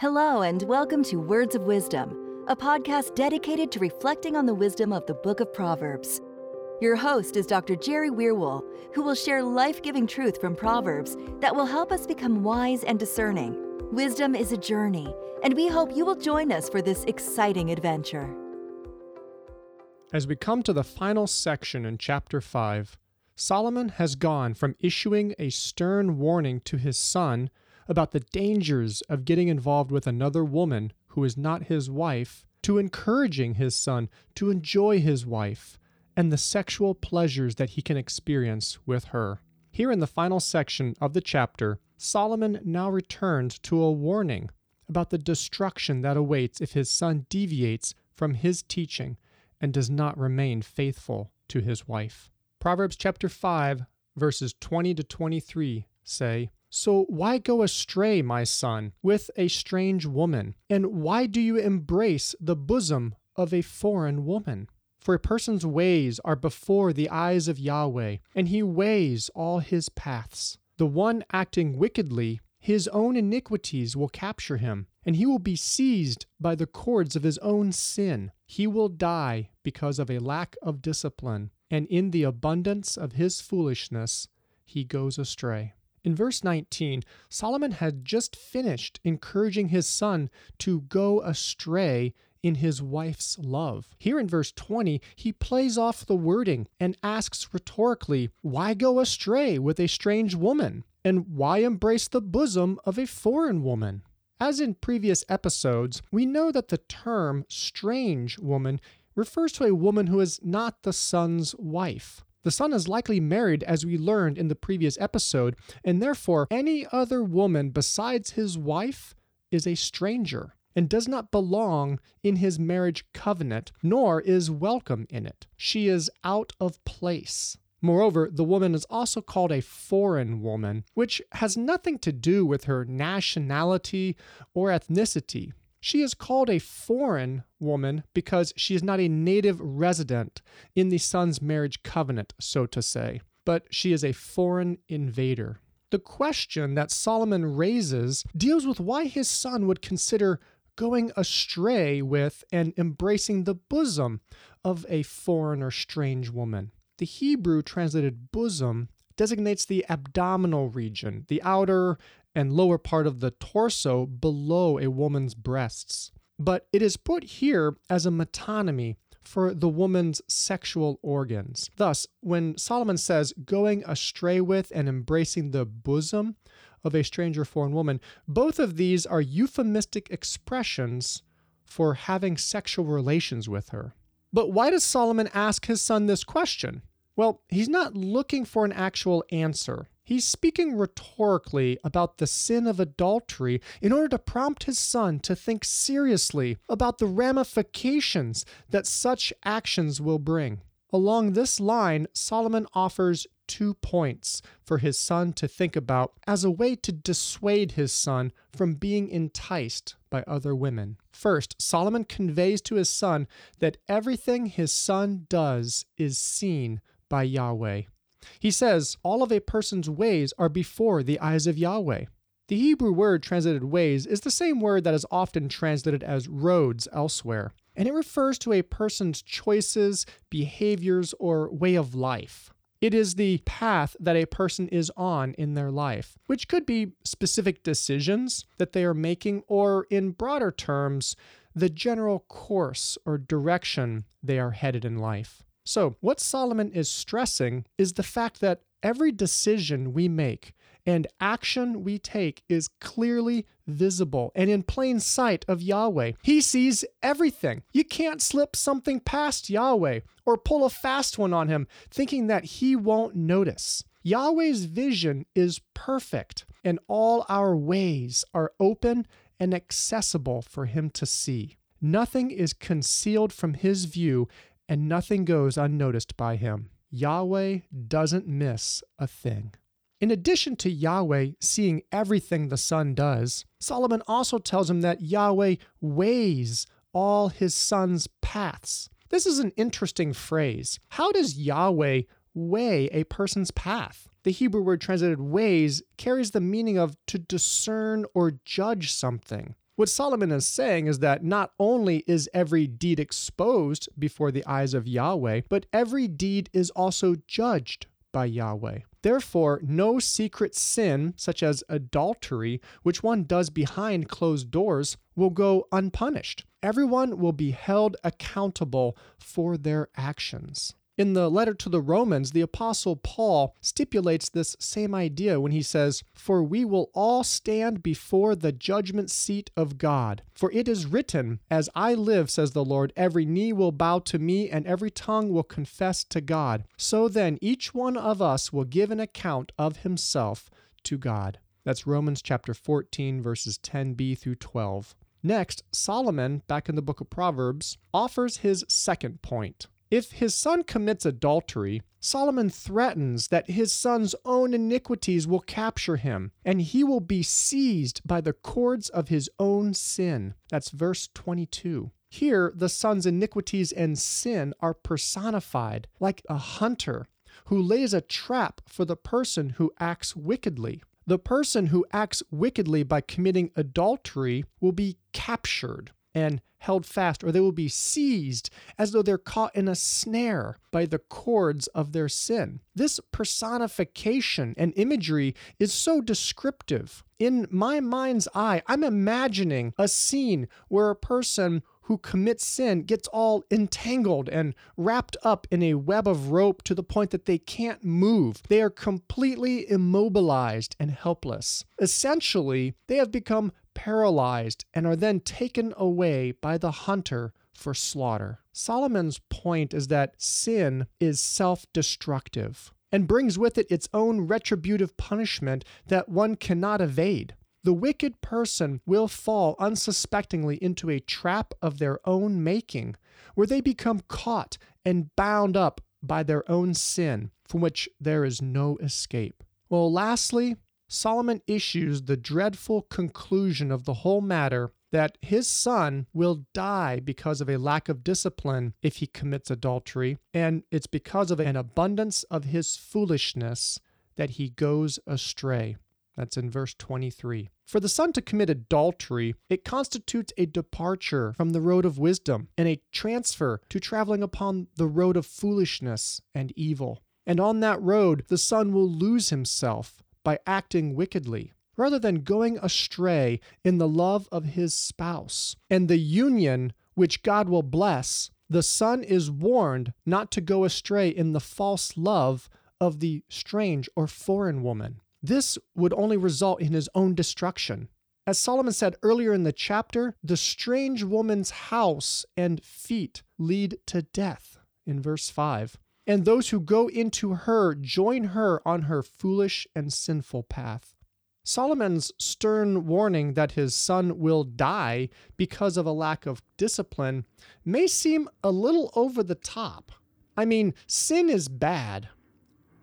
Hello, and welcome to Words of Wisdom, a podcast dedicated to reflecting on the wisdom of the book of Proverbs. Your host is Dr. Jerry Weirwool, who will share life giving truth from Proverbs that will help us become wise and discerning. Wisdom is a journey, and we hope you will join us for this exciting adventure. As we come to the final section in chapter 5, Solomon has gone from issuing a stern warning to his son about the dangers of getting involved with another woman who is not his wife, to encouraging his son to enjoy his wife and the sexual pleasures that he can experience with her. Here in the final section of the chapter, Solomon now returns to a warning about the destruction that awaits if his son deviates from his teaching and does not remain faithful to his wife. Proverbs chapter 5 verses 20 to 23 say, so why go astray, my son, with a strange woman? And why do you embrace the bosom of a foreign woman? For a person's ways are before the eyes of Yahweh, and he weighs all his paths. The one acting wickedly, his own iniquities will capture him, and he will be seized by the cords of his own sin. He will die because of a lack of discipline, and in the abundance of his foolishness he goes astray. In verse 19, Solomon had just finished encouraging his son to go astray in his wife's love. Here in verse 20, he plays off the wording and asks rhetorically, Why go astray with a strange woman? And why embrace the bosom of a foreign woman? As in previous episodes, we know that the term strange woman refers to a woman who is not the son's wife. The son is likely married, as we learned in the previous episode, and therefore any other woman besides his wife is a stranger and does not belong in his marriage covenant, nor is welcome in it. She is out of place. Moreover, the woman is also called a foreign woman, which has nothing to do with her nationality or ethnicity. She is called a foreign woman because she is not a native resident in the son's marriage covenant, so to say, but she is a foreign invader. The question that Solomon raises deals with why his son would consider going astray with and embracing the bosom of a foreign or strange woman. The Hebrew translated bosom designates the abdominal region, the outer and lower part of the torso below a woman's breasts. But it is put here as a metonymy for the woman's sexual organs. Thus, when Solomon says going astray with and embracing the bosom of a stranger foreign woman, both of these are euphemistic expressions for having sexual relations with her. But why does Solomon ask his son this question? Well, he's not looking for an actual answer. He's speaking rhetorically about the sin of adultery in order to prompt his son to think seriously about the ramifications that such actions will bring. Along this line, Solomon offers two points for his son to think about as a way to dissuade his son from being enticed by other women. First, Solomon conveys to his son that everything his son does is seen by Yahweh. He says, All of a person's ways are before the eyes of Yahweh. The Hebrew word translated ways is the same word that is often translated as roads elsewhere, and it refers to a person's choices, behaviors, or way of life. It is the path that a person is on in their life, which could be specific decisions that they are making, or in broader terms, the general course or direction they are headed in life. So, what Solomon is stressing is the fact that every decision we make and action we take is clearly visible and in plain sight of Yahweh. He sees everything. You can't slip something past Yahweh or pull a fast one on him thinking that he won't notice. Yahweh's vision is perfect, and all our ways are open and accessible for him to see. Nothing is concealed from his view, and nothing goes unnoticed by him. Yahweh doesn't miss a thing. In addition to Yahweh seeing everything the son does, Solomon also tells him that Yahweh weighs all his son's paths. This is an interesting phrase. How does Yahweh weigh a person's path? The Hebrew word translated weighs carries the meaning of to discern or judge something What Solomon is saying is that not only is every deed exposed before the eyes of Yahweh, but every deed is also judged by Yahweh. Therefore, no secret sin, such as adultery, which one does behind closed doors, will go unpunished. Everyone will be held accountable for their actions. In the letter to the Romans, the Apostle Paul stipulates this same idea when he says, For we will all stand before the judgment seat of God. For it is written, As I live, says the Lord, every knee will bow to me, and every tongue will confess to God. So then, each one of us will give an account of himself to God. That's Romans chapter 14, verses 10b through 12. Next, Solomon, back in the book of Proverbs, offers his second point. If his son commits adultery, Solomon threatens that his son's own iniquities will capture him, and he will be seized by the cords of his own sin. That's verse 22. Here, the son's iniquities and sin are personified like a hunter who lays a trap for the person who acts wickedly. The person who acts wickedly by committing adultery will be captured and held fast, or they will be seized as though they're caught in a snare by the cords of their sin. This personification and imagery is so descriptive. In my mind's eye, I'm imagining a scene where a person who commits sin gets all entangled and wrapped up in a web of rope to the point that they can't move. They are completely immobilized and helpless. Essentially, they have become paralyzed and are then taken away by the hunter for slaughter. Solomon's point is that sin is self destructive and brings with it its own retributive punishment that one cannot evade the wicked person will fall unsuspectingly into a trap of their own making, where they become caught and bound up by their own sin, from which there is no escape. Well, lastly, Solomon issues the dreadful conclusion of the whole matter that his son will die because of a lack of discipline if he commits adultery, and it's because of an abundance of his foolishness that he goes astray. That's in verse 23. For the son to commit adultery, it constitutes a departure from the road of wisdom and a transfer to traveling upon the road of foolishness and evil. And on that road, the son will lose himself by acting wickedly rather than going astray in the love of his spouse. And the union which God will bless, the son is warned not to go astray in the false love of the strange or foreign woman. This would only result in his own destruction. As Solomon said earlier in the chapter, the strange woman's house and feet lead to death, in verse 5. And those who go into her join her on her foolish and sinful path. Solomon's stern warning that his son will die because of a lack of discipline may seem a little over the top. I mean, sin is bad,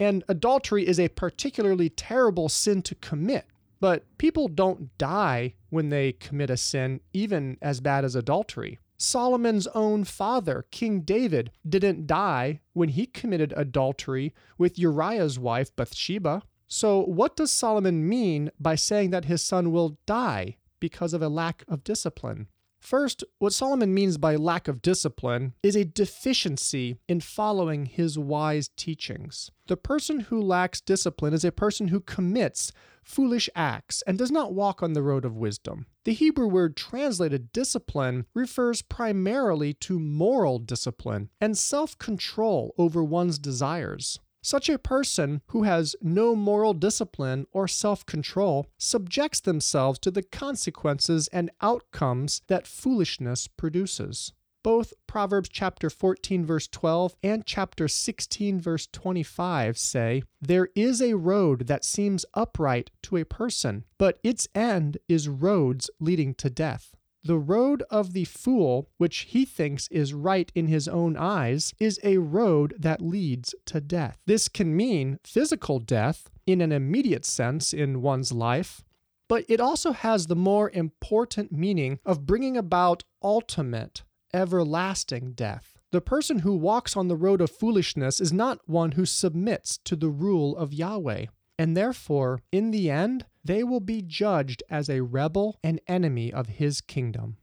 and adultery is a particularly terrible sin to commit. But people don't die when they commit a sin, even as bad as adultery. Solomon's own father, King David, didn't die when he committed adultery with Uriah's wife, Bathsheba. So, what does Solomon mean by saying that his son will die because of a lack of discipline? First, what Solomon means by lack of discipline is a deficiency in following his wise teachings. The person who lacks discipline is a person who commits foolish acts and does not walk on the road of wisdom. The Hebrew word translated discipline refers primarily to moral discipline and self control over one's desires. Such a person who has no moral discipline or self control subjects themselves to the consequences and outcomes that foolishness produces. Both Proverbs chapter 14 verse 12 and chapter 16 verse 25 say, There is a road that seems upright to a person, but its end is roads leading to death. The road of the fool, which he thinks is right in his own eyes, is a road that leads to death. This can mean physical death in an immediate sense in one's life, but it also has the more important meaning of bringing about ultimate, everlasting death. The person who walks on the road of foolishness is not one who submits to the rule of Yahweh, and therefore, in the end, they will be judged as a rebel and enemy of his kingdom.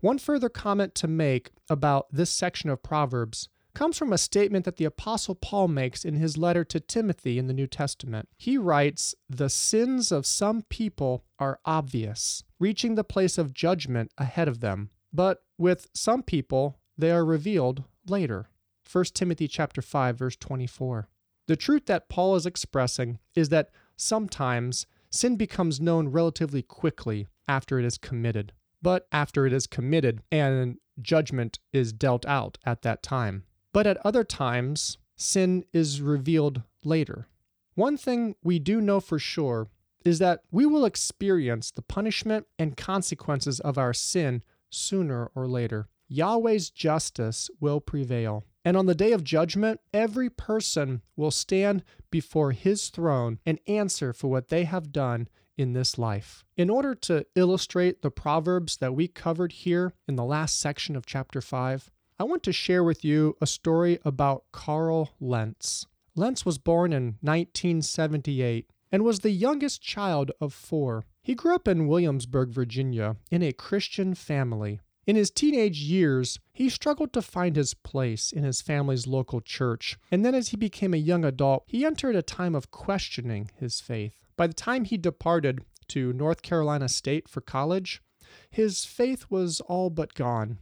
One further comment to make about this section of Proverbs comes from a statement that the Apostle Paul makes in his letter to Timothy in the New Testament. He writes, The sins of some people are obvious, reaching the place of judgment ahead of them. But with some people, they are revealed later. 1 Timothy chapter 5 verse 24. The truth that Paul is expressing is that sometimes sin becomes known relatively quickly after it is committed, but after it is committed and judgment is dealt out at that time. But at other times, sin is revealed later. One thing we do know for sure is that we will experience the punishment and consequences of our sin sooner or later. Yahweh's justice will prevail. And on the day of judgment, every person will stand before his throne and answer for what they have done in this life. In order to illustrate the proverbs that we covered here in the last section of chapter 5, I want to share with you a story about Carl Lentz. Lentz was born in 1978 and was the youngest child of four. He grew up in Williamsburg, Virginia, in a Christian family. In his teenage years, he struggled to find his place in his family's local church, and then as he became a young adult, he entered a time of questioning his faith. By the time he departed to North Carolina State for college, his faith was all but gone.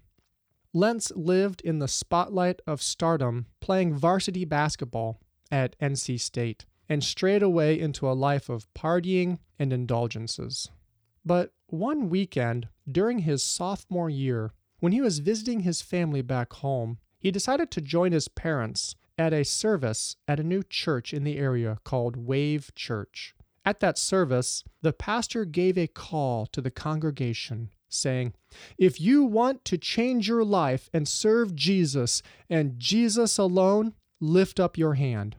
Lentz lived in the spotlight of stardom playing varsity basketball at NC State and strayed away into a life of partying and indulgences. But one weekend during his sophomore year, when he was visiting his family back home, he decided to join his parents at a service at a new church in the area called Wave Church. At that service, the pastor gave a call to the congregation saying, If you want to change your life and serve Jesus and Jesus alone, lift up your hand.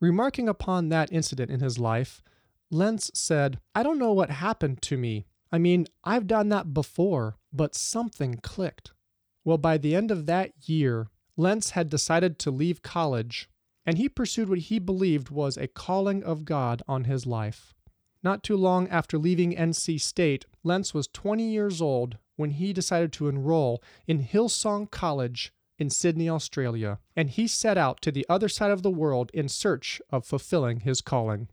Remarking upon that incident in his life, Lentz said, I don't know what happened to me. I mean, I've done that before, but something clicked. Well, by the end of that year, Lentz had decided to leave college, and he pursued what he believed was a calling of God on his life. Not too long after leaving NC State, Lentz was 20 years old when he decided to enroll in Hillsong College in Sydney, Australia, and he set out to the other side of the world in search of fulfilling his calling.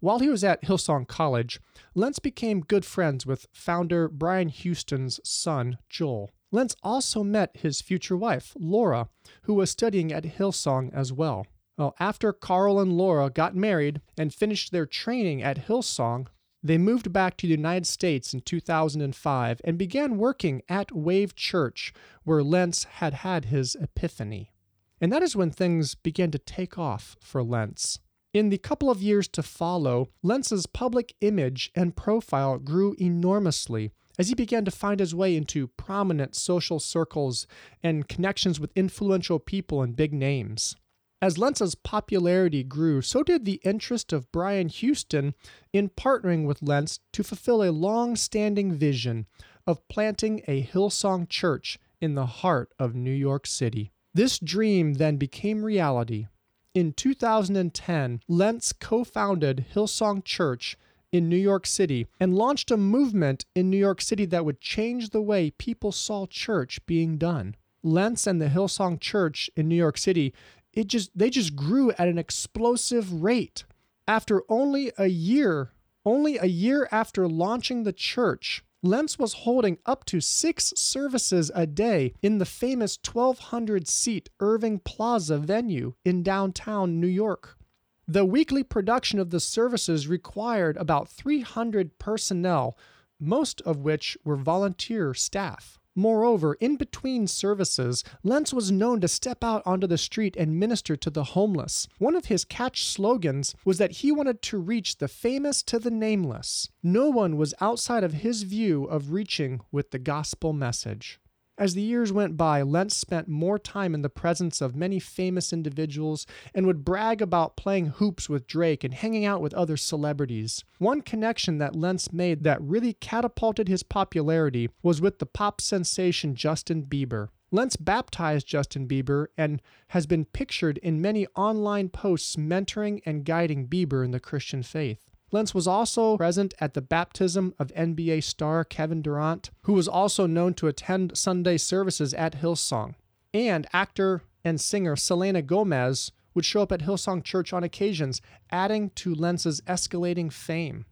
While he was at Hillsong College, Lentz became good friends with founder Brian Houston's son, Joel. Lentz also met his future wife, Laura, who was studying at Hillsong as well. Well, after Carl and Laura got married and finished their training at Hillsong, they moved back to the United States in 2005 and began working at Wave Church, where Lentz had had his epiphany. And that is when things began to take off for Lentz. In the couple of years to follow, Lentz's public image and profile grew enormously as he began to find his way into prominent social circles and connections with influential people and big names. As Lentz's popularity grew, so did the interest of Brian Houston in partnering with Lentz to fulfill a long standing vision of planting a Hillsong church in the heart of New York City. This dream then became reality. In 2010, Lentz co founded Hillsong Church in New York City and launched a movement in New York City that would change the way people saw church being done. Lentz and the Hillsong Church in New York City it just they just grew at an explosive rate. After only a year, only a year after launching the church, Lentz was holding up to six services a day in the famous 1,200 seat Irving Plaza venue in downtown New York. The weekly production of the services required about 300 personnel, most of which were volunteer staff. Moreover, in between services, Lentz was known to step out onto the street and minister to the homeless. One of his catch slogans was that he wanted to reach the famous to the nameless. No one was outside of his view of reaching with the gospel message. As the years went by, Lentz spent more time in the presence of many famous individuals and would brag about playing hoops with Drake and hanging out with other celebrities. One connection that Lentz made that really catapulted his popularity was with the pop sensation Justin Bieber. Lentz baptized Justin Bieber and has been pictured in many online posts mentoring and guiding Bieber in the Christian faith. Lentz was also present at the baptism of NBA star Kevin Durant, who was also known to attend Sunday services at Hillsong. And actor and singer Selena Gomez would show up at Hillsong Church on occasions, adding to Lentz's escalating fame.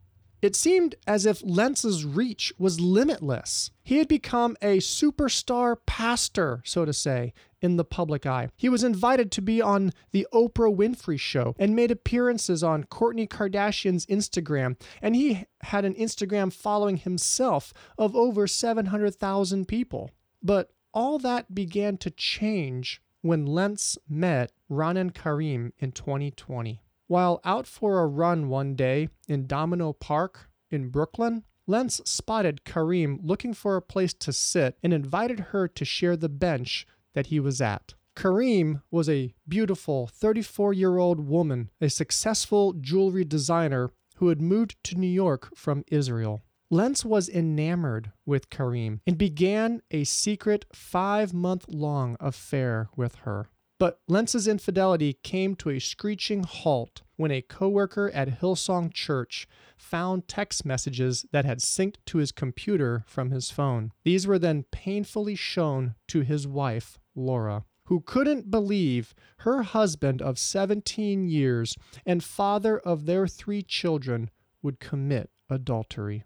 It seemed as if Lentz's reach was limitless. He had become a superstar pastor, so to say, in the public eye. He was invited to be on the Oprah Winfrey Show and made appearances on Kourtney Kardashian's Instagram, and he had an Instagram following himself of over 700,000 people. But all that began to change when Lentz met Ranin Karim in 2020. While out for a run one day in Domino Park in Brooklyn, Lentz spotted Karim looking for a place to sit and invited her to share the bench that he was at. Karim was a beautiful 34 year old woman, a successful jewelry designer who had moved to New York from Israel. Lentz was enamored with Karim and began a secret five month long affair with her. But Lentz's infidelity came to a screeching halt when a coworker at Hillsong Church found text messages that had synced to his computer from his phone. These were then painfully shown to his wife, Laura, who couldn't believe her husband of 17 years and father of their three children would commit adultery.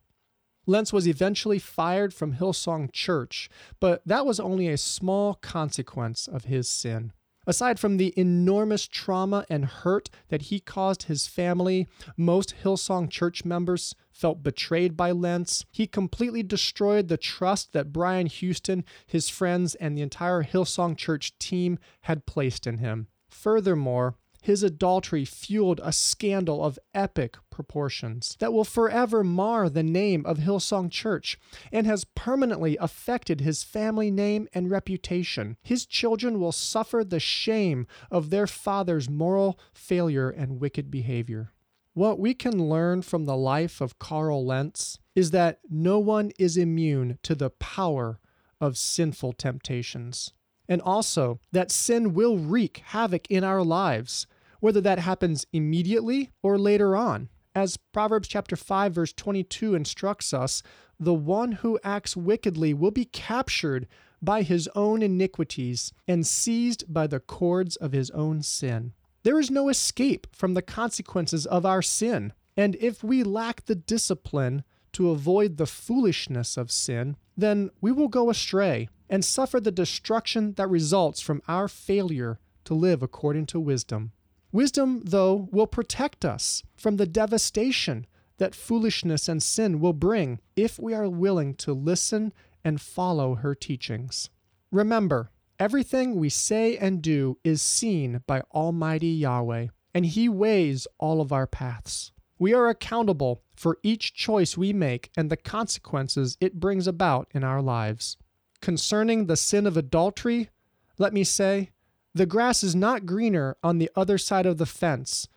Lentz was eventually fired from Hillsong Church, but that was only a small consequence of his sin. Aside from the enormous trauma and hurt that he caused his family, most Hillsong church members felt betrayed by Lentz. He completely destroyed the trust that Brian Houston, his friends, and the entire Hillsong church team had placed in him. Furthermore, his adultery fueled a scandal of epic proportions that will forever mar the name of Hillsong Church and has permanently affected his family name and reputation. His children will suffer the shame of their father's moral failure and wicked behavior. What we can learn from the life of Carl Lentz is that no one is immune to the power of sinful temptations and also that sin will wreak havoc in our lives, whether that happens immediately or later on. As Proverbs chapter 5 verse 22 instructs us, the one who acts wickedly will be captured by his own iniquities and seized by the cords of his own sin. There is no escape from the consequences of our sin, and if we lack the discipline to avoid the foolishness of sin, then we will go astray and suffer the destruction that results from our failure to live according to wisdom. Wisdom, though, will protect us from the devastation that foolishness and sin will bring if we are willing to listen and follow her teachings. Remember, everything we say and do is seen by Almighty Yahweh, and He weighs all of our paths. We are accountable for each choice we make and the consequences it brings about in our lives. Concerning the sin of adultery, let me say, the grass is not greener on the other side of the fence,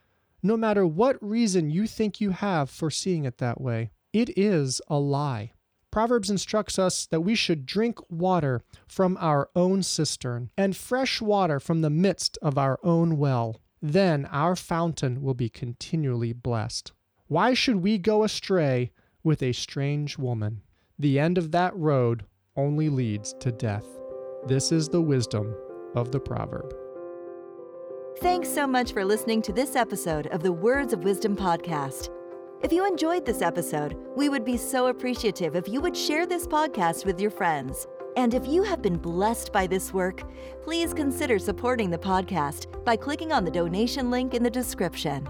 no matter what reason you think you have for seeing it that way. It is a lie. Proverbs instructs us that we should drink water from our own cistern and fresh water from the midst of our own well. Then our fountain will be continually blessed. Why should we go astray with a strange woman? The end of that road only leads to death. This is the wisdom of the proverb. Thanks so much for listening to this episode of the Words of Wisdom podcast. If you enjoyed this episode, we would be so appreciative if you would share this podcast with your friends. And if you have been blessed by this work, please consider supporting the podcast by clicking on the donation link in the description.